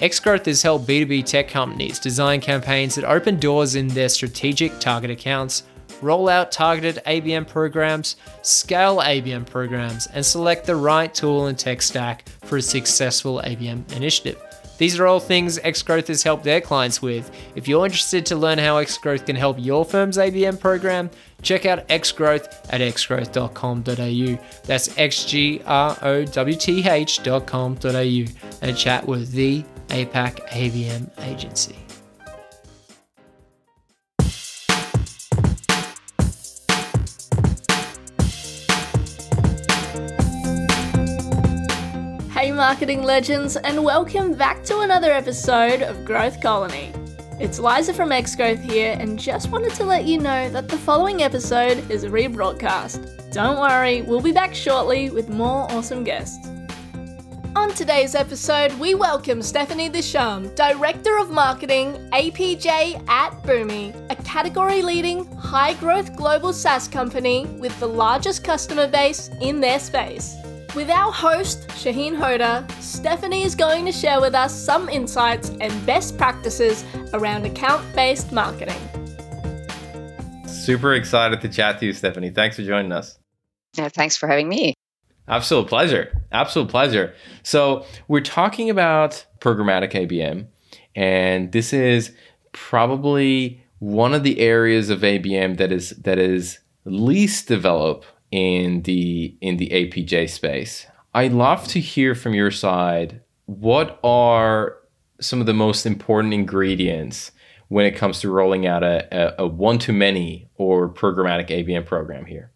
Xgrowth has helped B2B tech companies design campaigns that open doors in their strategic target accounts, roll out targeted ABM programs, scale ABM programs, and select the right tool and tech stack for a successful ABM initiative. These are all things Xgrowth has helped their clients with. If you're interested to learn how Xgrowth can help your firm's ABM program, check out Xgrowth at xgrowth.com.au. That's xgrowth.com.au and chat with the APAC ABM agency. Hey, marketing legends, and welcome back to another episode of Growth Colony. It's Liza from Xgrowth here, and just wanted to let you know that the following episode is rebroadcast. Don't worry, we'll be back shortly with more awesome guests. On today's episode, we welcome Stephanie Dechamps, Director of Marketing, APJ at Boomi, a category leading, high growth global SaaS company with the largest customer base in their space. With our host, Shahin Hoda, Stephanie is going to share with us some insights and best practices around account based marketing. Super excited to chat to you, Stephanie. Thanks for joining us. Yeah, thanks for having me. Absolute pleasure. Absolute pleasure. So, we're talking about programmatic ABM, and this is probably one of the areas of ABM that is that is least developed in the in the APJ space. I'd love to hear from your side what are some of the most important ingredients when it comes to rolling out a, a, a one to many or programmatic ABM program here.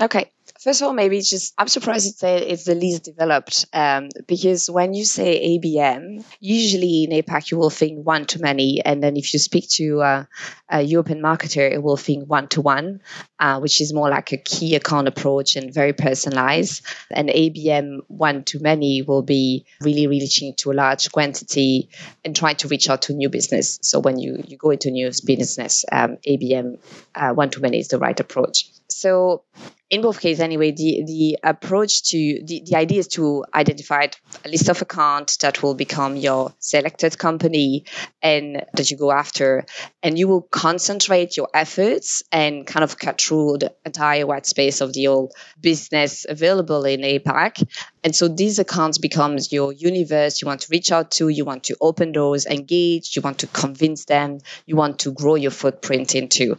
Okay. First of all, maybe just I'm surprised you say it's the least developed um, because when you say ABM, usually in APAC you will think one to many, and then if you speak to uh, a European marketer, it will think one to one, uh, which is more like a key account approach and very personalized. And ABM one to many will be really reaching to a large quantity and trying to reach out to new business. So when you you go into new business, um, ABM uh, one to many is the right approach. So in both cases anyway the the approach to the, the idea is to identify a list of accounts that will become your selected company and that you go after. And you will concentrate your efforts and kind of cut through the entire white space of the old business available in apac and so these accounts becomes your universe. You want to reach out to you want to open doors engage you want to convince them you want to grow your footprint into.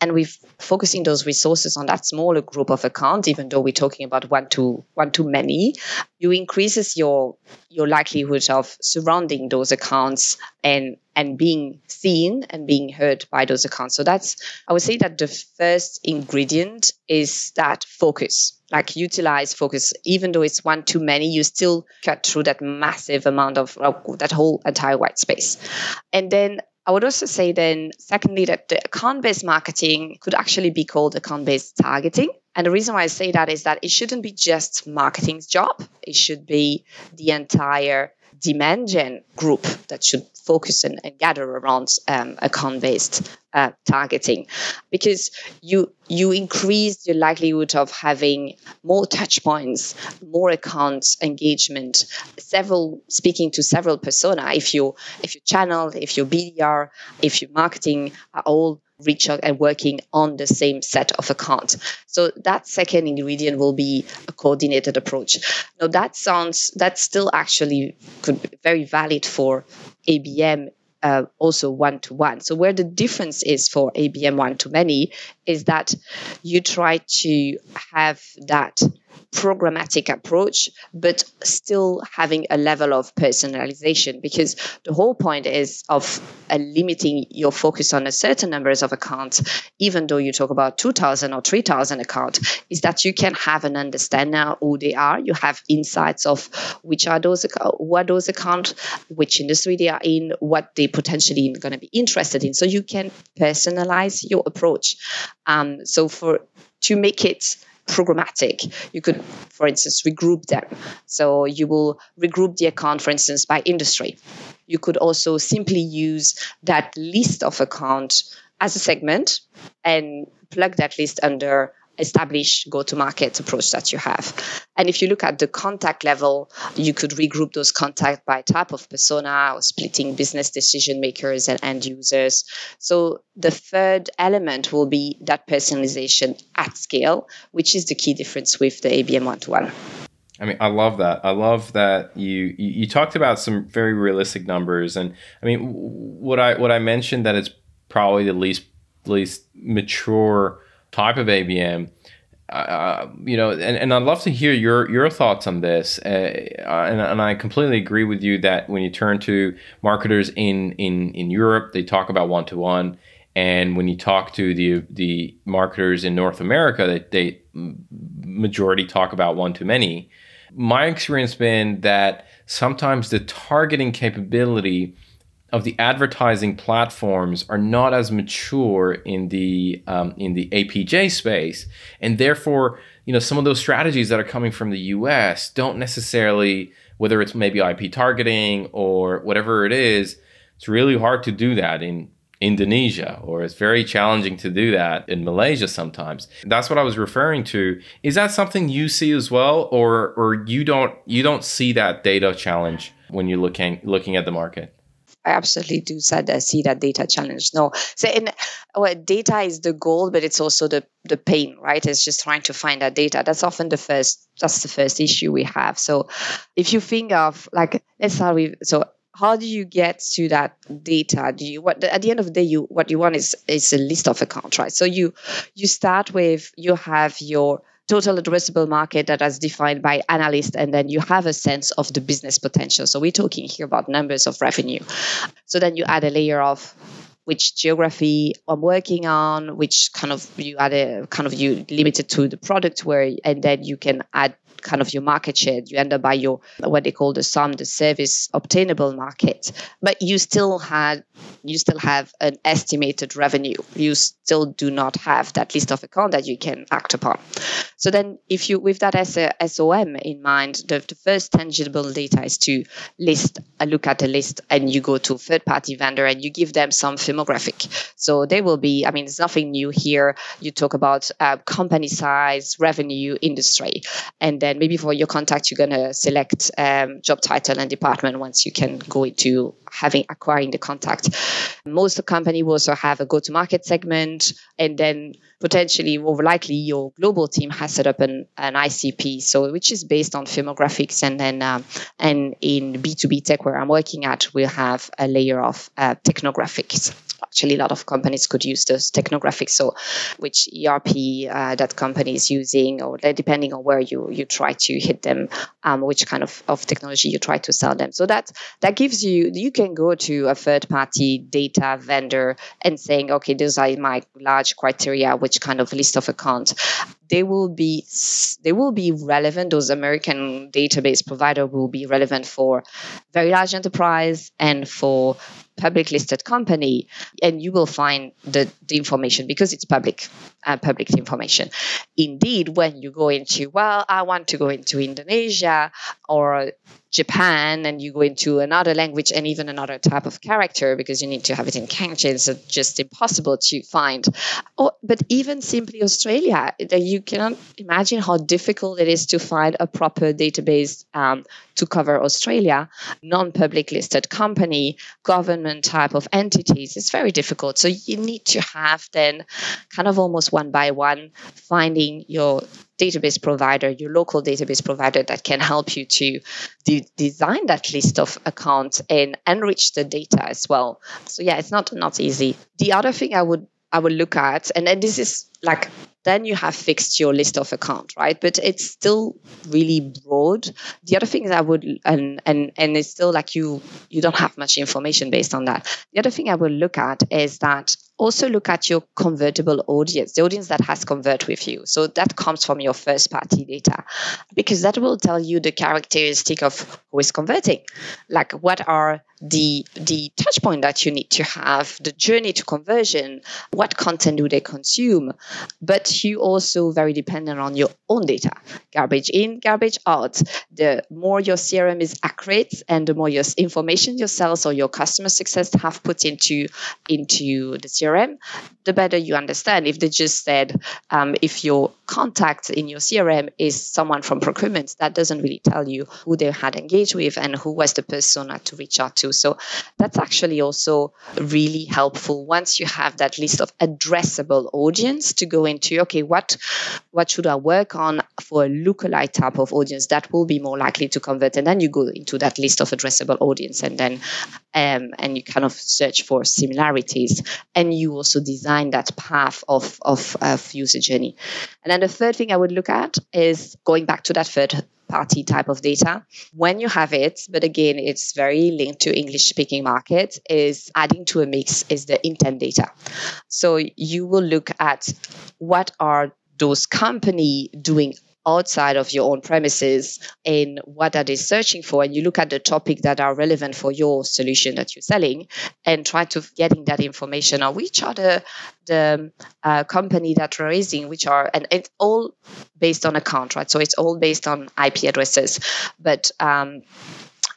And we're focusing those resources on that smaller group of accounts even though we're talking about one to one to many. You increases your your likelihood of surrounding those accounts and and being seen and being heard by those accounts. So that's i would say that the first ingredient is that focus like utilize focus even though it's one too many you still cut through that massive amount of that whole entire white space and then I would also say then, secondly, that the account based marketing could actually be called account based targeting. And the reason why I say that is that it shouldn't be just marketing's job, it should be the entire demand gen group that should focus and, and gather around um, account based uh, targeting because you you increase the likelihood of having more touch points more accounts engagement several speaking to several persona if you if your channel if your bdr if your marketing are all reach out and working on the same set of accounts. So that second ingredient will be a coordinated approach. Now that sounds that's still actually could be very valid for ABM uh, also one to one. So where the difference is for ABM one to many is that you try to have that programmatic approach, but still having a level of personalization because the whole point is of uh, limiting your focus on a certain numbers of accounts, even though you talk about 2,000 or 3,000 accounts, is that you can have an understanding of who they are. You have insights of which are those, what those accounts, which industry they are in, what they potentially going to be interested in. So you can personalize your approach. Um, so for to make it programmatic. You could, for instance, regroup them. So you will regroup the account, for instance, by industry. You could also simply use that list of account as a segment and plug that list under established go to market approach that you have. And if you look at the contact level, you could regroup those contacts by type of persona or splitting business decision makers and end users. So the third element will be that personalization at scale, which is the key difference with the ABM one to one. I mean, I love that. I love that you, you you talked about some very realistic numbers, and I mean, what I what I mentioned that it's probably the least least mature type of ABM. Uh, you know, and, and I'd love to hear your your thoughts on this. Uh, and, and I completely agree with you that when you turn to marketers in in in Europe, they talk about one to one, and when you talk to the the marketers in North America, they, they majority talk about one to many. My experience been that sometimes the targeting capability of the advertising platforms are not as mature in the um, in the APJ space, and therefore, you know, some of those strategies that are coming from the U.S. don't necessarily, whether it's maybe IP targeting or whatever it is, it's really hard to do that in Indonesia, or it's very challenging to do that in Malaysia sometimes. That's what I was referring to. Is that something you see as well, or or you don't you don't see that data challenge when you're looking looking at the market? I absolutely do uh, see that data challenge. No, so in well, data is the goal, but it's also the the pain, right? It's just trying to find that data. That's often the first. That's the first issue we have. So, if you think of like, let's start with so. How do you get to that data? Do you what at the end of the day you what you want is is a list of accounts, right? So you you start with you have your total addressable market that is defined by analysts, and then you have a sense of the business potential. So we're talking here about numbers of revenue. So then you add a layer of which geography I'm working on, which kind of you add a kind of you limited to the product where, and then you can add kind of your market share. You end up by your what they call the SOM, the service obtainable market. But you still had you still have an estimated revenue. You still do not have that list of account that you can act upon. So then if you with that as a SOM in mind, the, the first tangible data is to list a look at a list and you go to third party vendor and you give them some firmographic. So they will be, I mean, it's nothing new here. You talk about uh, company size, revenue, industry, and then maybe for your contact, you're going to select um, job title and department once you can go into having acquiring the contact. Most company will also have a go-to-market segment, and then potentially, more likely, your global team has set up an, an ICP, so which is based on firmographics, and then um, and in B2B tech where I'm working at, we'll have a layer of uh, technographics actually a lot of companies could use those technographics so which erp uh, that company is using or depending on where you you try to hit them um, which kind of, of technology you try to sell them. So that that gives you you can go to a third party data vendor and saying okay those are my large criteria which kind of list of accounts they will be they will be relevant those american database provider will be relevant for very large enterprise and for public listed company and you will find the, the information because it's public uh, public information. Indeed when you go into well i want to go into indonesia or Japan and you go into another language and even another type of character because you need to have it in kanji, it's just impossible to find. Oh, but even simply Australia, you cannot imagine how difficult it is to find a proper database um, to cover Australia, non-public listed company, government type of entities. It's very difficult. So you need to have then kind of almost one by one finding your database provider, your local database provider that can help you to de- design that list of accounts and enrich the data as well. So yeah, it's not not easy. The other thing I would I would look at, and then this is like then you have fixed your list of account, right? But it's still really broad. The other thing I would and and and it's still like you you don't have much information based on that. The other thing I would look at is that also look at your convertible audience, the audience that has convert with you. So that comes from your first party data because that will tell you the characteristic of who is converting. Like what are the the touch point that you need to have, the journey to conversion, what content do they consume? But you also very dependent on your own data. Garbage in, garbage out. The more your CRM is accurate and the more your information your sales or your customer success have put into into the CRM the better you understand. If they just said, um, if your contact in your CRM is someone from procurement, that doesn't really tell you who they had engaged with and who was the persona to reach out to. So that's actually also really helpful once you have that list of addressable audience to go into, okay, what what should I work on for a lookalike type of audience that will be more likely to convert? And then you go into that list of addressable audience and then um, and you kind of search for similarities and you also design that path of, of, of user journey. And then the third thing I would look at is going back to that third party type of data. When you have it but again it's very linked to english speaking market is adding to a mix is the intent data. So you will look at what are those company doing outside of your own premises in what are they searching for and you look at the topic that are relevant for your solution that you're selling and try to getting that information. On which are the the uh, company that are raising which are and it's all based on account right? So it's all based on ip addresses. But um,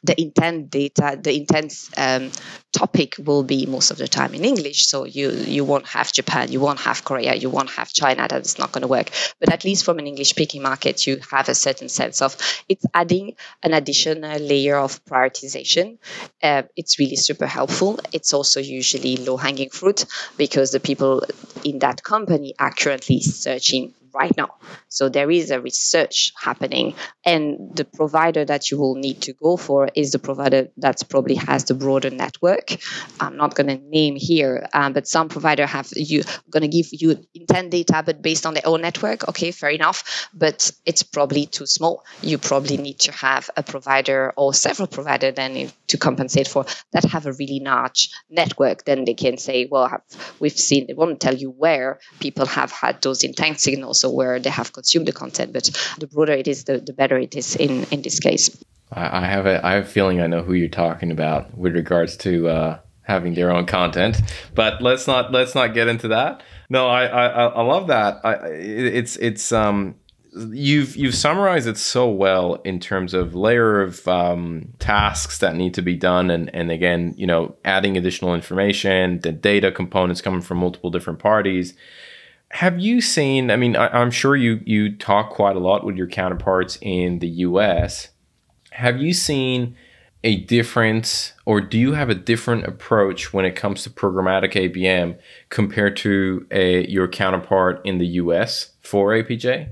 the intent data, the intent um, topic will be most of the time in English. So you you won't have Japan, you won't have Korea, you won't have China. That's not going to work. But at least from an English speaking market, you have a certain sense of it's adding an additional layer of prioritization. Uh, it's really super helpful. It's also usually low hanging fruit because the people in that company are currently searching right now. So there is a research happening, and the provider that you will need to go for is the provider that probably has the broader network. I'm not going to name here, um, but some provider have you going to give you intent data, but based on their own network. Okay, fair enough, but it's probably too small. You probably need to have a provider or several provider then to compensate for that have a really large network. Then they can say, well, we've seen. They won't tell you where people have had those intent signals also where they have consumed the content. But the broader it is, the, the better it is in, in this case. I have a I have a feeling I know who you're talking about with regards to uh, having their own content. But let's not let's not get into that. No, I I, I love that. I, it's it's um you've you've summarized it so well in terms of layer of um, tasks that need to be done and and again you know adding additional information the data components coming from multiple different parties have you seen? I mean, I, am sure you you talk quite a lot with your counterparts in the U.S. Have you seen a difference, or do you have a different approach when it comes to programmatic ABM compared to a your counterpart in the U.S. for APJ?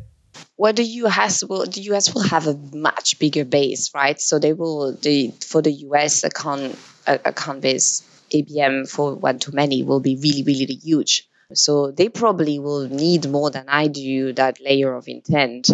Well, the US will the US will have a much bigger base, right? So they will the for the US account account base ABM for one to many will be really really huge. So they probably will need more than I do that layer of intent.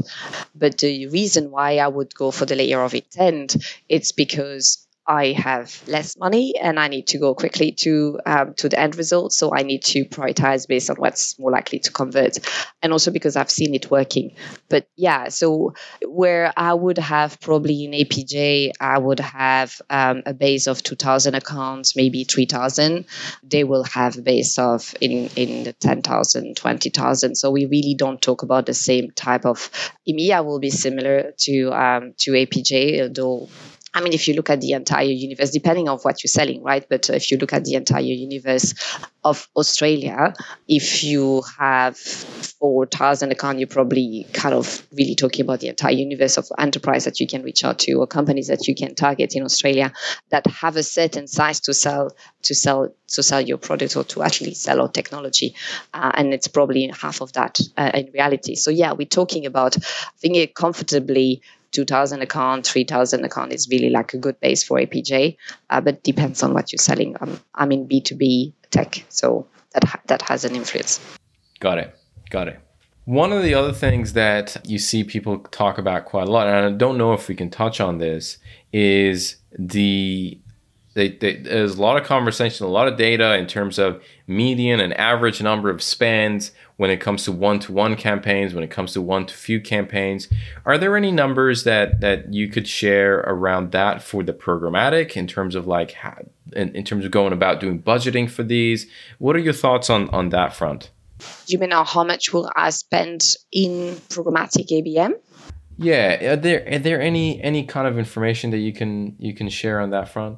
But the reason why I would go for the layer of intent, it's because I have less money and I need to go quickly to um, to the end result. So I need to prioritize based on what's more likely to convert, and also because I've seen it working. But yeah, so where I would have probably in APJ, I would have um, a base of two thousand accounts, maybe three thousand. They will have a base of in in the 10,000, 20,000. So we really don't talk about the same type of. EMEA will be similar to um, to APJ, though I mean, if you look at the entire universe, depending on what you're selling, right? But if you look at the entire universe of Australia, if you have 4,000 accounts, you're probably kind of really talking about the entire universe of enterprise that you can reach out to or companies that you can target in Australia that have a certain size to sell to sell to sell your product or to actually sell our technology. Uh, and it's probably half of that uh, in reality. So yeah, we're talking about I think it comfortably 2000 account, 3000 account is really like a good base for APJ, uh, but depends on what you're selling. Um, I'm in B2B tech, so that, ha- that has an influence. Got it. Got it. One of the other things that you see people talk about quite a lot, and I don't know if we can touch on this, is the they, they, there's a lot of conversation, a lot of data in terms of median and average number of spends when it comes to one-to-one campaigns, when it comes to one-to-few campaigns. Are there any numbers that that you could share around that for the programmatic in terms of like how, in, in terms of going about doing budgeting for these? What are your thoughts on on that front? You mean uh, how much will I spend in programmatic ABM? Yeah, are there are there any any kind of information that you can you can share on that front?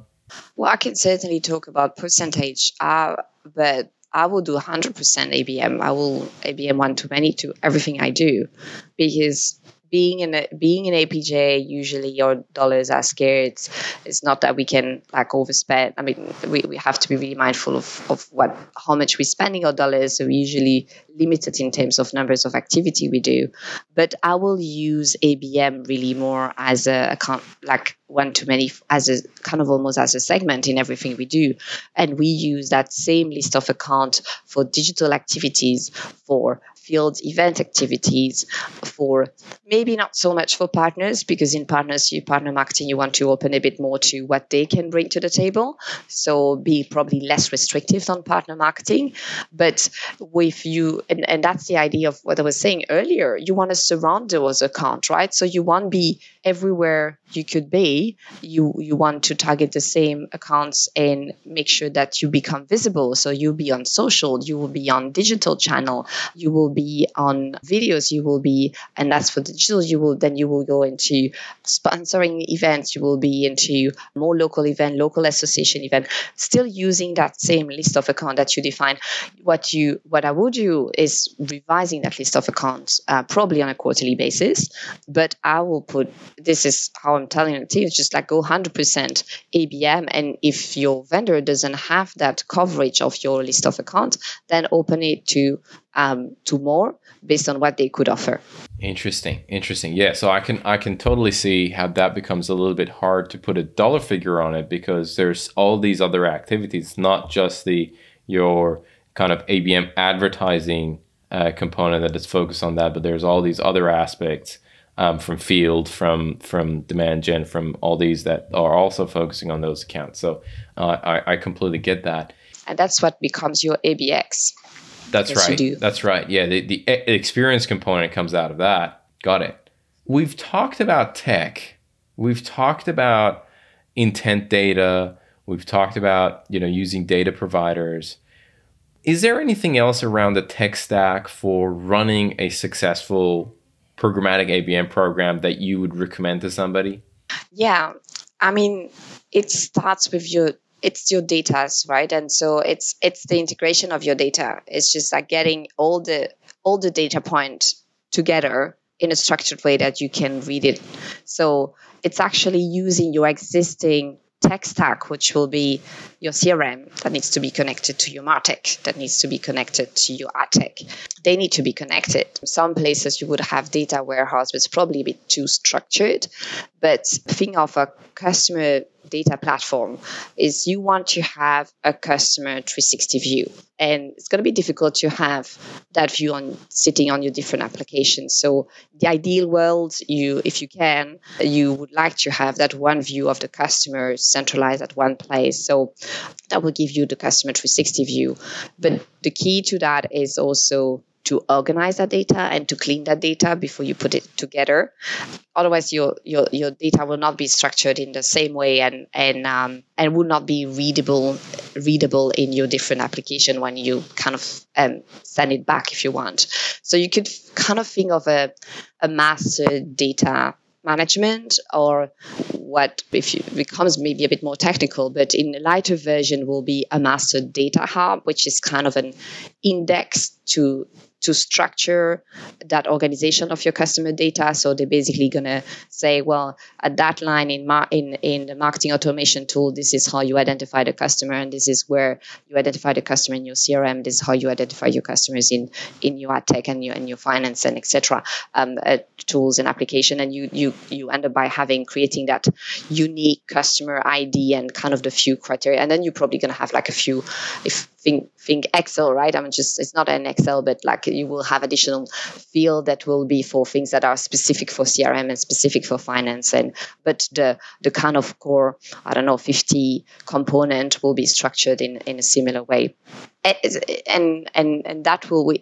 Well, I can certainly talk about percentage, uh, but I will do 100% ABM. I will ABM one to many to everything I do because being in a being in APJ, usually your dollars are scarce. It's not that we can like overspend. I mean, we, we have to be really mindful of, of what how much we're spending our dollars. So we usually limited in terms of numbers of activity we do. But I will use ABM really more as a account like one to many as a kind of almost as a segment in everything we do. And we use that same list of account for digital activities, for field event activities for maybe not so much for partners because in partners you partner marketing you want to open a bit more to what they can bring to the table. So be probably less restrictive on partner marketing. But with you and, and that's the idea of what i was saying earlier you want to surround those accounts right? So you want to be everywhere you could be. You you want to target the same accounts and make sure that you become visible. So you'll be on social you will be on digital channel you will be on videos you will be and that's for digital you will then you will go into sponsoring events you will be into more local event local association event still using that same list of accounts that you define. What you what i would do is revising that list of accounts uh, probably on a quarterly basis but i will put this is how i'm telling the team just like go 100% abm and if your vendor doesn't have that coverage of your list of accounts then open it to um, to more based on what they could offer. Interesting, interesting. Yeah, so I can I can totally see how that becomes a little bit hard to put a dollar figure on it because there's all these other activities, not just the your kind of ABM advertising uh, component that is focused on that, but there's all these other aspects um, from field, from from demand gen, from all these that are also focusing on those accounts. So uh, I, I completely get that. And that's what becomes your ABX. That's yes, right. That's right. Yeah, the, the experience component comes out of that. Got it. We've talked about tech. We've talked about intent data. We've talked about, you know, using data providers. Is there anything else around the tech stack for running a successful programmatic ABM program that you would recommend to somebody? Yeah. I mean, it starts with your it's your data right and so it's it's the integration of your data it's just like getting all the all the data point together in a structured way that you can read it so it's actually using your existing tech stack, which will be your CRM that needs to be connected to your MarTech, that needs to be connected to your AdTech. They need to be connected. Some places you would have data warehouse, but it's probably a bit too structured. But think of a customer data platform is you want to have a customer 360 view. And it's going to be difficult to have that view on sitting on your different applications. So the ideal world you if you can you would like to have that one view of the customer centralized at one place. So that will give you the customer 360 view. But the key to that is also to organize that data and to clean that data before you put it together. Otherwise, your your, your data will not be structured in the same way and and um, and will not be readable readable in your different application when you kind of um, send it back if you want. So you could kind of think of a a master data management or what if it becomes maybe a bit more technical but in a lighter version will be a master data hub which is kind of an index to to structure that organization of your customer data. So they're basically to say, well, at that line in, in in the marketing automation tool, this is how you identify the customer, and this is where you identify the customer in your CRM. This is how you identify your customers in in your ad tech and your and your finance and etc. Um, uh, tools and application, and you you you end up by having creating that unique customer ID and kind of the few criteria, and then you're probably to have like a few if think think Excel, right? I mean, just it's not an Excel, but like you will have additional field that will be for things that are specific for CRM and specific for finance, and but the the kind of core, I don't know, fifty component will be structured in in a similar way and and and that will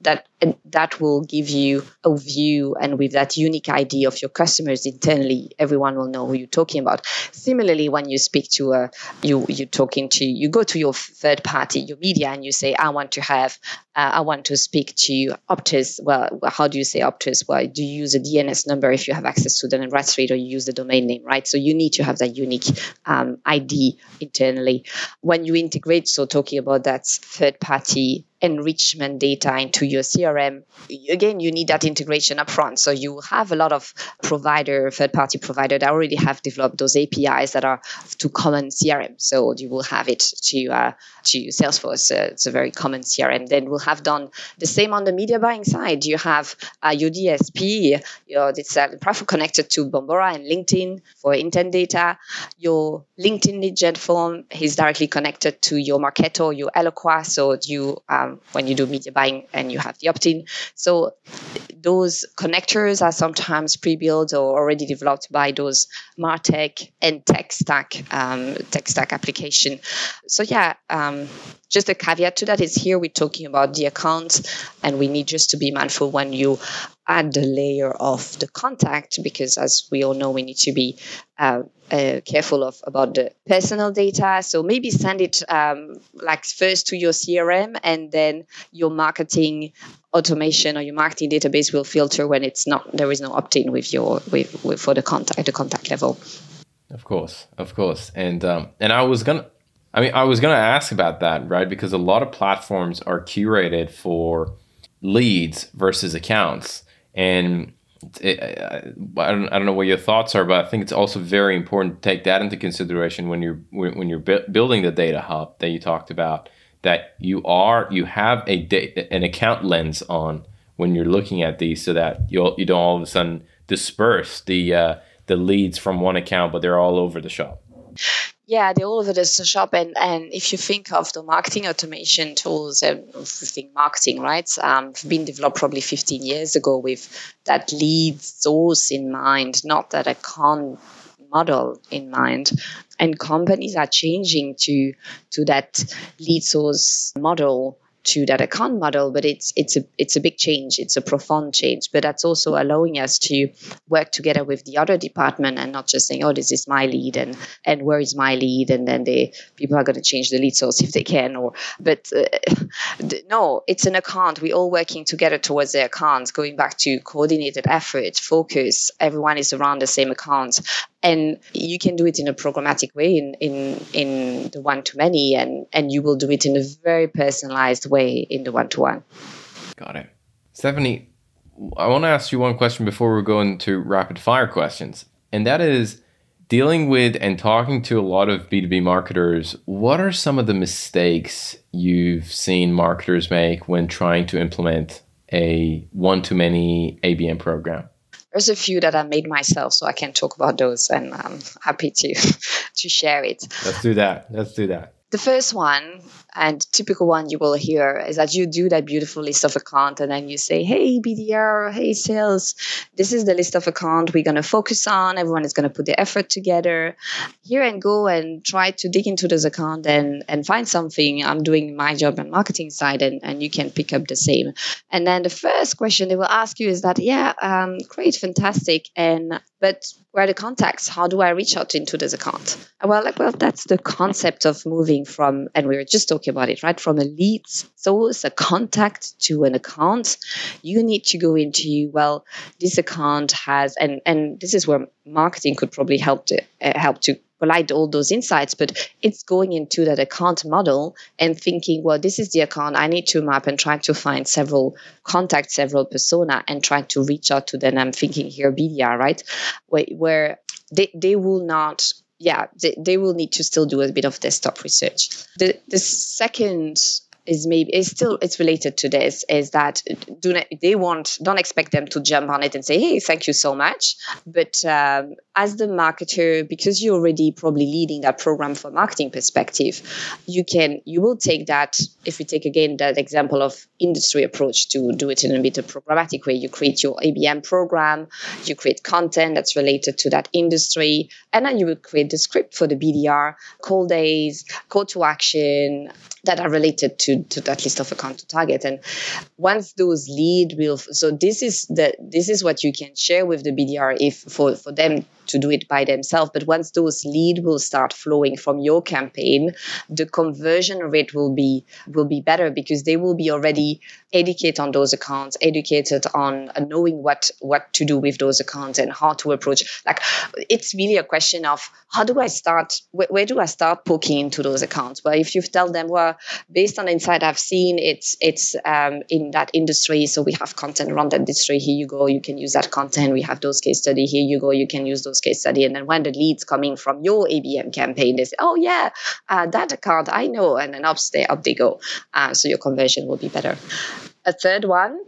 that that will give you a view and with that unique ID of your customers internally everyone will know who you're talking about. Similarly when you speak to a you you're talking to you go to your third party your media and you say i want to have uh, i want to speak to optus well how do you say optus? Well do you use a DUNS number if you have access to the registry or you use the domain name right? So you need to have that unique um, id internally. When you integrate so talking about that third party enrichment data into your CRM, again, you need that integration upfront. So you have a lot of provider, third party provider that already have developed those APIs that are to common CRM. So you will have it to uh, to Salesforce. Uh, it's a very common CRM. Then we'll have done the same on the media buying side. You have uh, your DSP, your it's uh, connected to Bombora and LinkedIn for intent data. Your LinkedIn lead gen form is directly connected to your Marketo, your Eloqua. So you um, when you do media buying and you have the opt-in. So those connectors are sometimes pre-built or already developed by those Martech and tech stack um, tech stack application. So yeah, um, just a caveat to that is here we're talking about the account, and we need just to be mindful when you add the layer of the contact because as we all know we need to be uh, uh, careful of about the personal data so maybe send it um, like first to your crm and then your marketing automation or your marketing database will filter when it's not there is no opt-in with your with, with for the contact the contact level of course of course and um, and i was gonna I mean, I was going to ask about that, right? Because a lot of platforms are curated for leads versus accounts. And it, I, don't, I don't know what your thoughts are, but I think it's also very important to take that into consideration when you're when you're building the data hub that you talked about. That you are you have a da- an account lens on when you're looking at these, so that you you don't all of a sudden disperse the uh, the leads from one account, but they're all over the shop. Yeah, they're all over the shop. And, and if you think of the marketing automation tools, and marketing, right, um, been developed probably 15 years ago with that lead source in mind, not that account model in mind. And companies are changing to to that lead source model to that account model, but it's it's a it's a big change. It's a profound change, but that's also allowing us to work together with the other department and not just saying, "Oh, this is my lead," and and where is my lead, and then they people are going to change the lead source if they can. Or but uh, no, it's an account. We're all working together towards the account. Going back to coordinated effort, focus. Everyone is around the same account, and you can do it in a programmatic way in in in the one to many, and and you will do it in a very personalized way in the one to one. Got it. Stephanie, I want to ask you one question before we go into rapid fire questions. And that is dealing with and talking to a lot of B2B marketers, what are some of the mistakes you've seen marketers make when trying to implement a one to many ABM program? There's a few that I made myself, so I can talk about those, and I'm happy to to share it. Let's do that. Let's do that. The first one and typical one you will hear is that you do that beautiful list of account and then you say, hey, BDR, hey, sales, this is the list of account we're going to focus on. Everyone is going to put the effort together here and go and try to dig into this account and, and find something. I'm doing my job on marketing side and, and you can pick up the same. And then the first question they will ask you is that, yeah, um, great, fantastic. And but where are the contacts? How do I reach out into this account? Well, like, well, that's the concept of moving from, and we were just talking about it, right? From a lead source, a contact to an account, you need to go into, well, this account has, and, and this is where marketing could probably help to uh, help to provide all those insights, but it's going into that account model and thinking, well, this is the account I need to map and try to find several contacts, several persona, and try to reach out to them. I'm thinking here BDR, right? Where, where they, they will not yeah, they, they will need to still do a bit of desktop research. The the second is maybe is still it's related to this is that do not, they want don't expect them to jump on it and say hey thank you so much but um, as the marketer because you're already probably leading that program from marketing perspective you can you will take that if we take again that example of industry approach to do it in a bit of programmatic way you create your abm program you create content that's related to that industry and then you will create the script for the bdr call days call to action that are related to, to that list of account to target. And once those lead will, so this is the this is what you can share with the BDR if for, for them to do it by themselves. But once those lead will start flowing from your campaign, the conversion rate will be will be better because they will be already educated on those accounts, educated on knowing what what to do with those accounts and how to approach. Like it's really a question of how do I start? Where, where do I start poking into those accounts? Well, if you tell them, well, based on insight I've seen, it's it's um, in that industry, so we have content around that industry. Here you go, you can use that content. We have those case study. Here you go, you can use those case study. And then when the leads coming from your ABM campaign, they say, oh yeah, uh, that account I know, and then up they up they go. Uh, so your conversion will be better. A third one,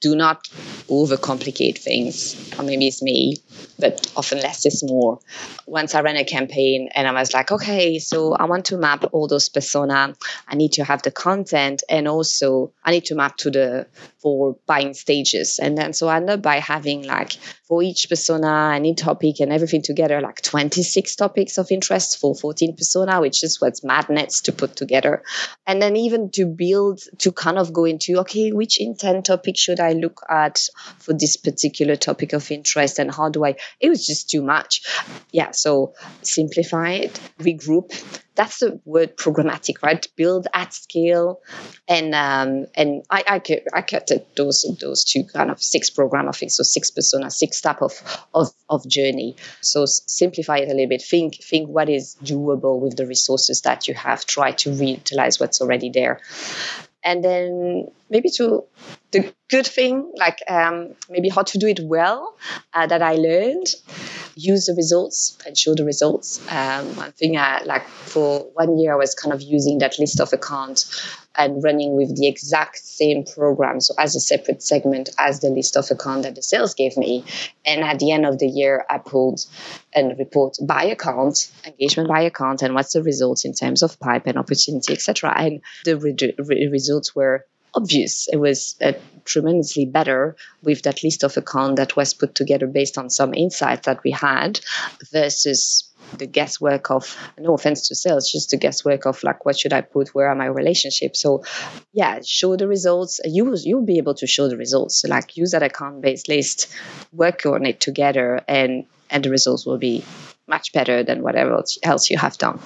do not overcomplicate things. Or maybe it's me, but often less is more. Once I ran a campaign and I was like, okay, so I want to map all those persona. I need to have the content and also I need to map to the four buying stages. And then so I ended up by having like for each persona, any topic and everything together, like 26 topics of interest for 14 persona, which is what's madness to put together. And then even to build, to kind of go into, okay, which intent topic should I look at for this particular topic of interest and how do I, it was just too much. Yeah. So simplify it, regroup that's the word programmatic, right? Build at scale, and um, and I I, I cut those those two kind of six program of so six persona, six type of of of journey. So simplify it a little bit. Think think what is doable with the resources that you have. Try to reutilize what's already there and then maybe to the good thing like um, maybe how to do it well uh, that i learned use the results and show the results. Um, one thing I, like for one year i was kind of using that list of accounts and running with the exact same program so as a separate segment as the list of account that the sales gave me. And at the end of the year i pulled and report by account engagement by account and what's the results in terms of pipe and opportunity etc and the re- re- results were obvious. It was uh, tremendously better with that list of account that was put together based on some insights that we had versus the guesswork of no offense to sales just the guesswork of like what should i put? Where are my relationships? So yeah show the results. You you'll be able to show the results. So like use that account based list work on it together and and the results will be much better than whatever else you have done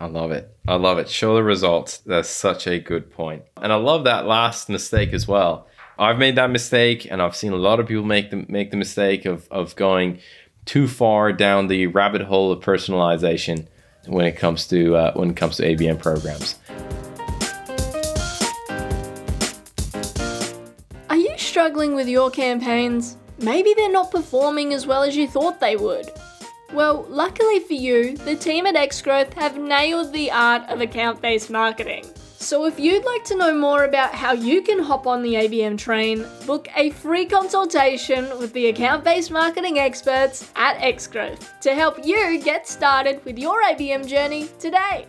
I love it. I love it. Show the results. That's such a good point. And I love that last mistake as well. I've made that mistake and I've seen a lot of people make the make the mistake of of going too far down the rabbit hole of personalization when it comes to uh, when it comes to ABM programs. Are you struggling with your campaigns? Maybe they're not performing as well as you thought they would. Well, luckily for you, the team at Xgrowth have nailed the art of account based marketing. So, if you'd like to know more about how you can hop on the ABM train, book a free consultation with the account based marketing experts at Xgrowth to help you get started with your ABM journey today.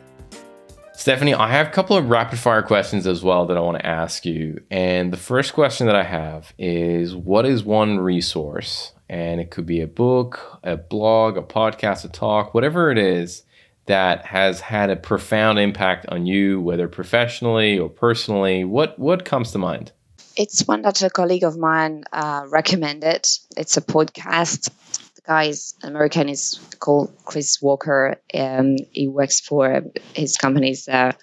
Stephanie, I have a couple of rapid fire questions as well that I want to ask you. And the first question that I have is What is one resource? And it could be a book, a blog, a podcast, a talk, whatever it is that has had a profound impact on you, whether professionally or personally? What what comes to mind? It's one that a colleague of mine uh, recommended. It's a podcast. The guy is American. is called Chris Walker. Um, he works for his company's uh,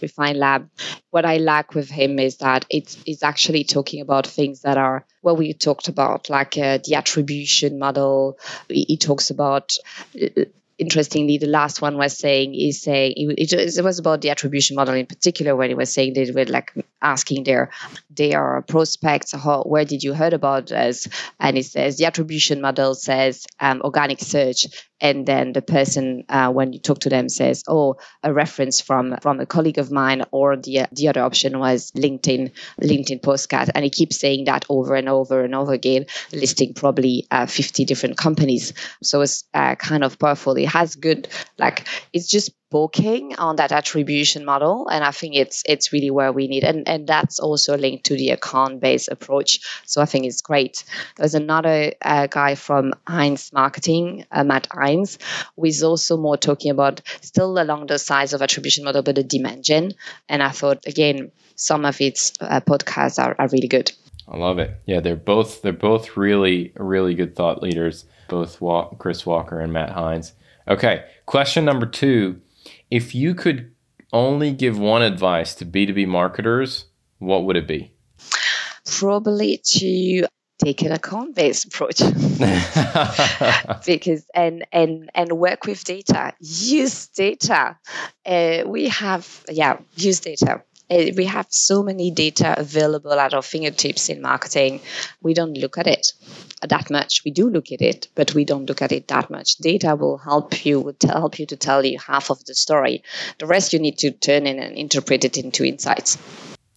Refine Lab. What I like with him is that it's, it's actually talking about things that are what we talked about, like uh, the attribution model. He, he talks about uh, interestingly, the last one was saying is saying it, it, was about the attribution model in particular when it was saying they were like asking their their prospects how, where did you heard about us? And it says the attribution model says um, organic search. And then the person uh, when you talk to them says oh a reference from from a colleague of mine or the the other option was linkedin linkedin postcard. And he keeps saying that over and over and over again listing probably uh, 50 different companies. So it's uh, kind of powerful. It has good like it's just booking on that attribution model and i think it's it's really where we need and and that's also linked to the account based approach. So i think it's great. There's another uh, guy from heinz marketing uh, matt heinz who is also more talking about still along the size of attribution model but a gen. And i thought again some of its uh, podcasts are, are really good. I love it. Yeah, they're both they're both really really good thought leaders. Both Chris Walker and Matt heinz. Okay, question number two: If you could only give one advice to B two B marketers, what would it be? Probably to take an account based approach. Because and and and work with data. Use data. Uh, we have yeah use data uh, we have so many data available at our fingertips in marketing. We don't look at it that much. We do look at it but we don't look at it that much. Data will help you will help you to tell you half of the story. The rest you need to turn in and interpret it into insights.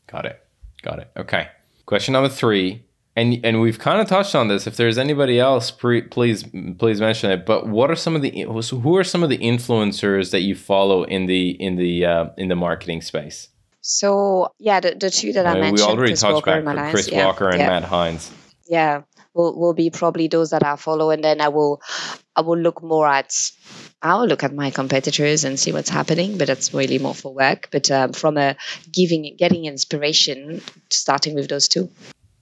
Got it. Got it. Okay. Question number three. And and we've kind of touched on this. If there's anybody else, pre, please please mention it. But what are some of the who are some of the influencers that you follow in the in the uh, in the marketing space? So yeah, the, the two that I, I mentioned, we already Chris touched Walker back Chris yeah, Walker and yeah. Matt Heinz. Yeah, will will be probably those that I follow, and then I will I will look more at I will look at my competitors and see what's happening, but that's really more for work. But um, from a giving getting inspiration, starting with those two.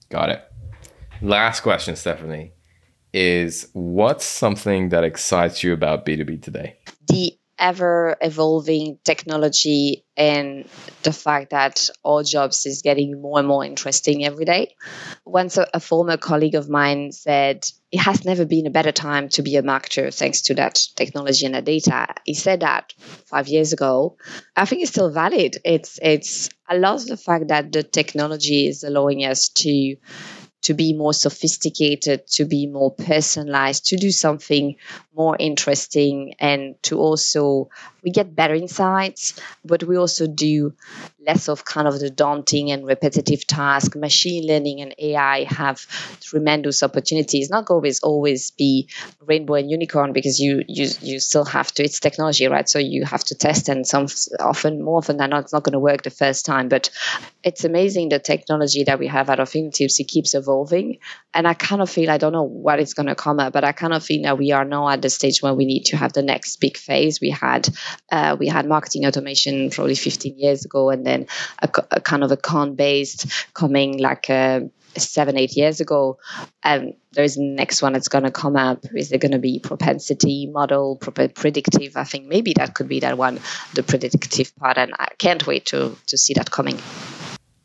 Got it. Last question, Stephanie, is what's something that excites you about B2B today? The ever evolving technology and the fact that our jobs is getting more and more interesting every day. Once a, a, former colleague of mine said, It has never been a better time to be a marketer thanks to that technology and the data. He said that five years ago. I think it's still valid. It's it's I love the fact that the technology is allowing us to to be more sophisticated, to be more personalized, to do something more interesting, and to also we get better insights, but we also do less of kind of the daunting and repetitive task. Machine learning and AI have tremendous opportunities. Not always always be rainbow and unicorn because you you you still have to. It's technology, right? So you have to test, and some often more often than not, it's not going to work the first time. But it's amazing the technology that we have at our fingertips. It keeps evolving, and I kind of feel I don't know what it's going to come at, but I kind of feel that we are now at the stage where we need to have the next big phase. We had uh, we had marketing automation probably 15 years ago, and then a, a kind of account based coming like uh, seven eight years ago. And there's the next one that's going to come up. Is there going to be propensity model predictive? I think maybe that could be that one the predictive part and i can't wait to to see that coming.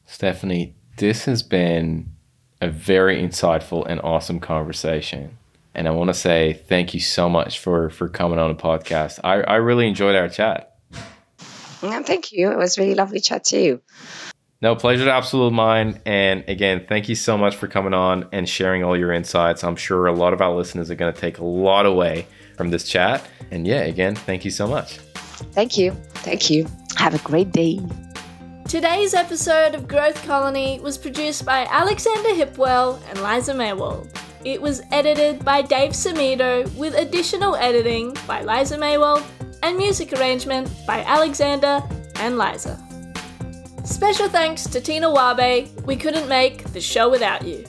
Stephanie this has been a very insightful and awesome conversation and i want to say thank you so much for for coming on the podcast i i really enjoyed our chat yeah, thank you. It was really lovely chat too. No, pleasure to absolute mine. And again, thank you so much for coming on and sharing all your insights. I'm sure a lot of our listeners are going to take a lot away from this chat. And yeah, again, thank you so much. Thank you. Thank you. Have a great day. Today's episode of Growth Colony was produced by Alexander Hipwell and Allysa Maywald. It was edited by Dave Samito with additional editing by Allysa Maywald and music arrangement by Alexander and Allysa. Special thanks to Tina Wabe, we couldn't make the show without you.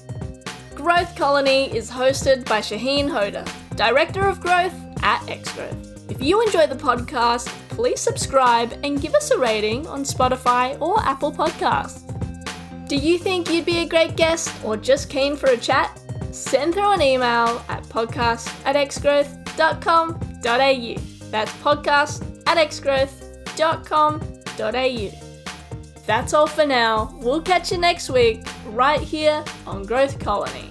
Growth Colony is hosted by Shahin Hoda, Director of Growth at Xgrowth. If you enjoy the podcast, please subscribe and give us a rating on Spotify or Apple Podcasts. Do you think you'd be a great guest or just keen for a chat? Send through an email at podcast at xgrowth.com.au. That's podcast at xgrowth.com.au. That's all for now. We'll catch you next week, right here on Growth Colony.